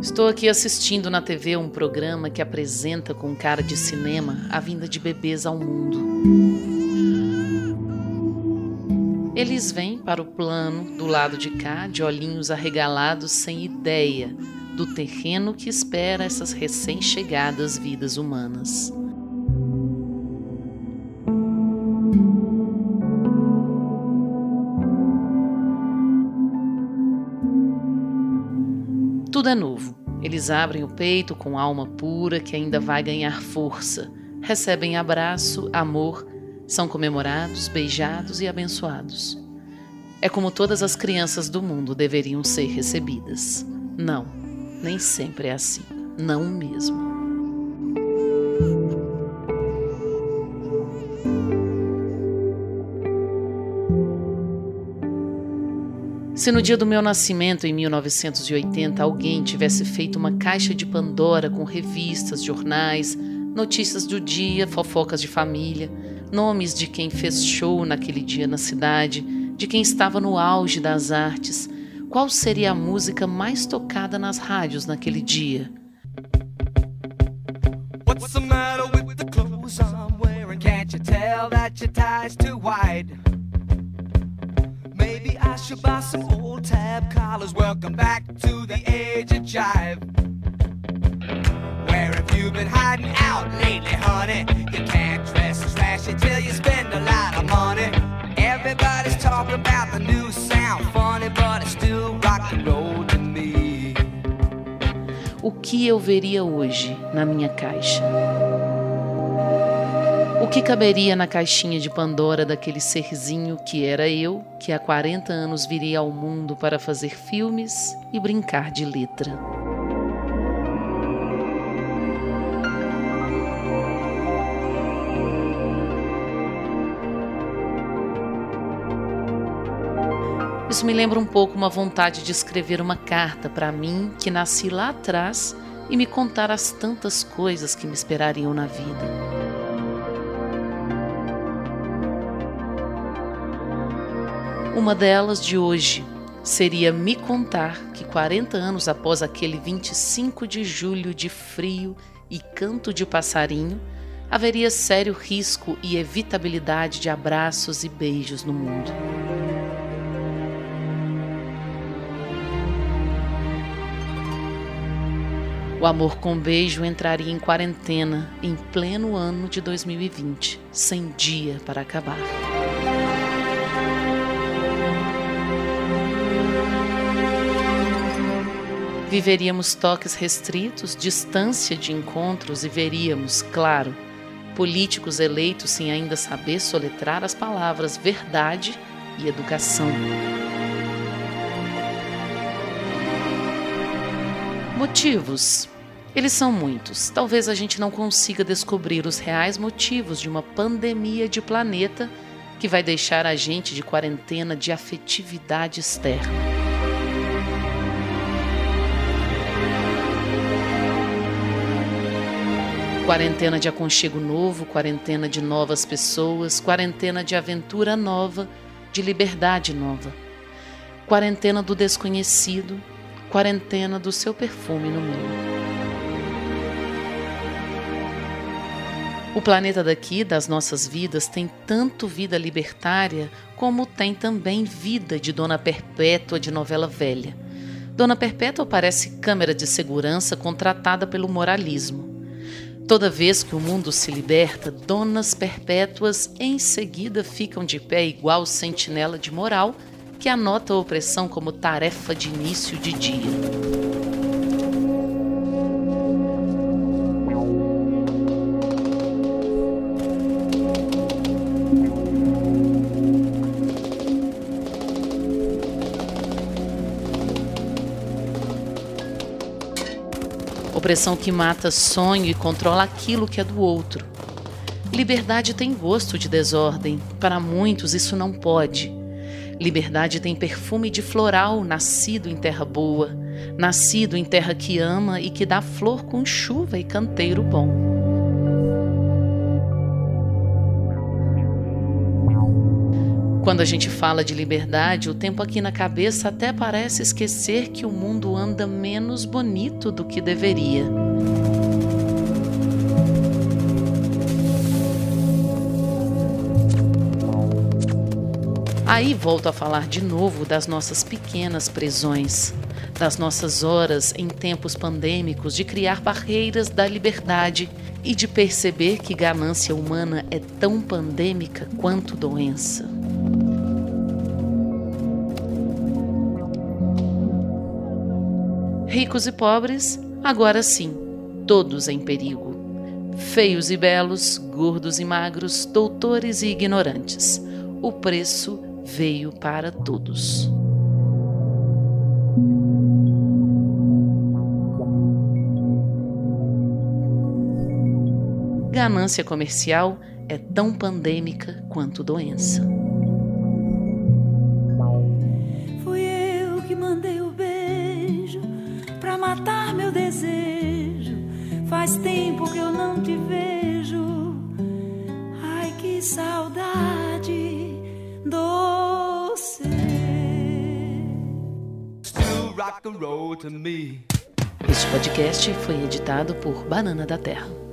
Estou aqui assistindo na TV um programa que apresenta com cara de cinema a vinda de bebês ao mundo. Eles vêm para o plano do lado de cá, de olhinhos arregalados, sem ideia do terreno que espera essas recém-chegadas vidas humanas. Tudo é novo. Eles abrem o peito com alma pura que ainda vai ganhar força. Recebem abraço, amor, são comemorados, beijados e abençoados. É como todas as crianças do mundo deveriam ser recebidas. Não, nem sempre é assim. Não mesmo. Se no dia do meu nascimento, em 1980, alguém tivesse feito uma caixa de Pandora com revistas, jornais, notícias do dia, fofocas de família, nomes de quem fez show naquele dia na cidade, de quem estava no auge das artes, qual seria a música mais tocada nas rádios naquele dia? What's the matter with the clothes I'm wearing? Can't you tell that your tie's too wide? Should buy some old tab collars. Welcome back to the age of jive. Where have you been hiding out lately, honey? You can't dress as flashy till you spend a lot of money. Everybody's talking about the new sound, funny, but it's still rock and roll to me. O que eu veria hoje na minha caixa? O que caberia na caixinha de Pandora daquele serzinho que era eu, que há 40 anos viria ao mundo para fazer filmes e brincar de letra? Isso me lembra um pouco uma vontade de escrever uma carta para mim que nasci lá atrás e me contar as tantas coisas que me esperariam na vida. Uma delas de hoje seria me contar que 40 anos após aquele 25 de julho de frio e canto de passarinho, haveria sério risco e evitabilidade de abraços e beijos no mundo. O amor com beijo entraria em quarentena em pleno ano de 2020, sem dia para acabar. Viveríamos toques restritos, distância de encontros e veríamos, claro, políticos eleitos sem ainda saber soletrar as palavras verdade e educação. Motivos. Eles são muitos. Talvez a gente não consiga descobrir os reais motivos de uma pandemia de planeta que vai deixar a gente de quarentena de afetividade externa. Quarentena de aconchego novo, quarentena de novas pessoas, quarentena de aventura nova, de liberdade nova. Quarentena do desconhecido, quarentena do seu perfume no mundo. O planeta daqui, das nossas vidas, tem tanto vida libertária como tem também vida de Dona Perpétua de novela velha. Dona Perpétua parece câmera de segurança contratada pelo moralismo. Toda vez que o mundo se liberta, donas perpétuas em seguida ficam de pé igual sentinela de moral que anota a opressão como tarefa de início de dia. Opressão que mata sonho e controla aquilo que é do outro. Liberdade tem gosto de desordem. Para muitos, isso não pode. Liberdade tem perfume de floral nascido em terra boa, nascido em terra que ama e que dá flor com chuva e canteiro bom. Quando a gente fala de liberdade, o tempo aqui na cabeça até parece esquecer que o mundo anda menos bonito do que deveria. Aí volto a falar de novo das nossas pequenas prisões, das nossas horas em tempos pandêmicos de criar barreiras da liberdade e de perceber que ganância humana é tão pandêmica quanto doença. Ricos e pobres, agora sim, todos em perigo. Feios e belos, gordos e magros, doutores e ignorantes. O preço veio para todos. Ganância comercial é tão pandêmica quanto doença. Faz tempo que eu não te vejo. Ai, que saudade do Este podcast foi editado por Banana da Terra.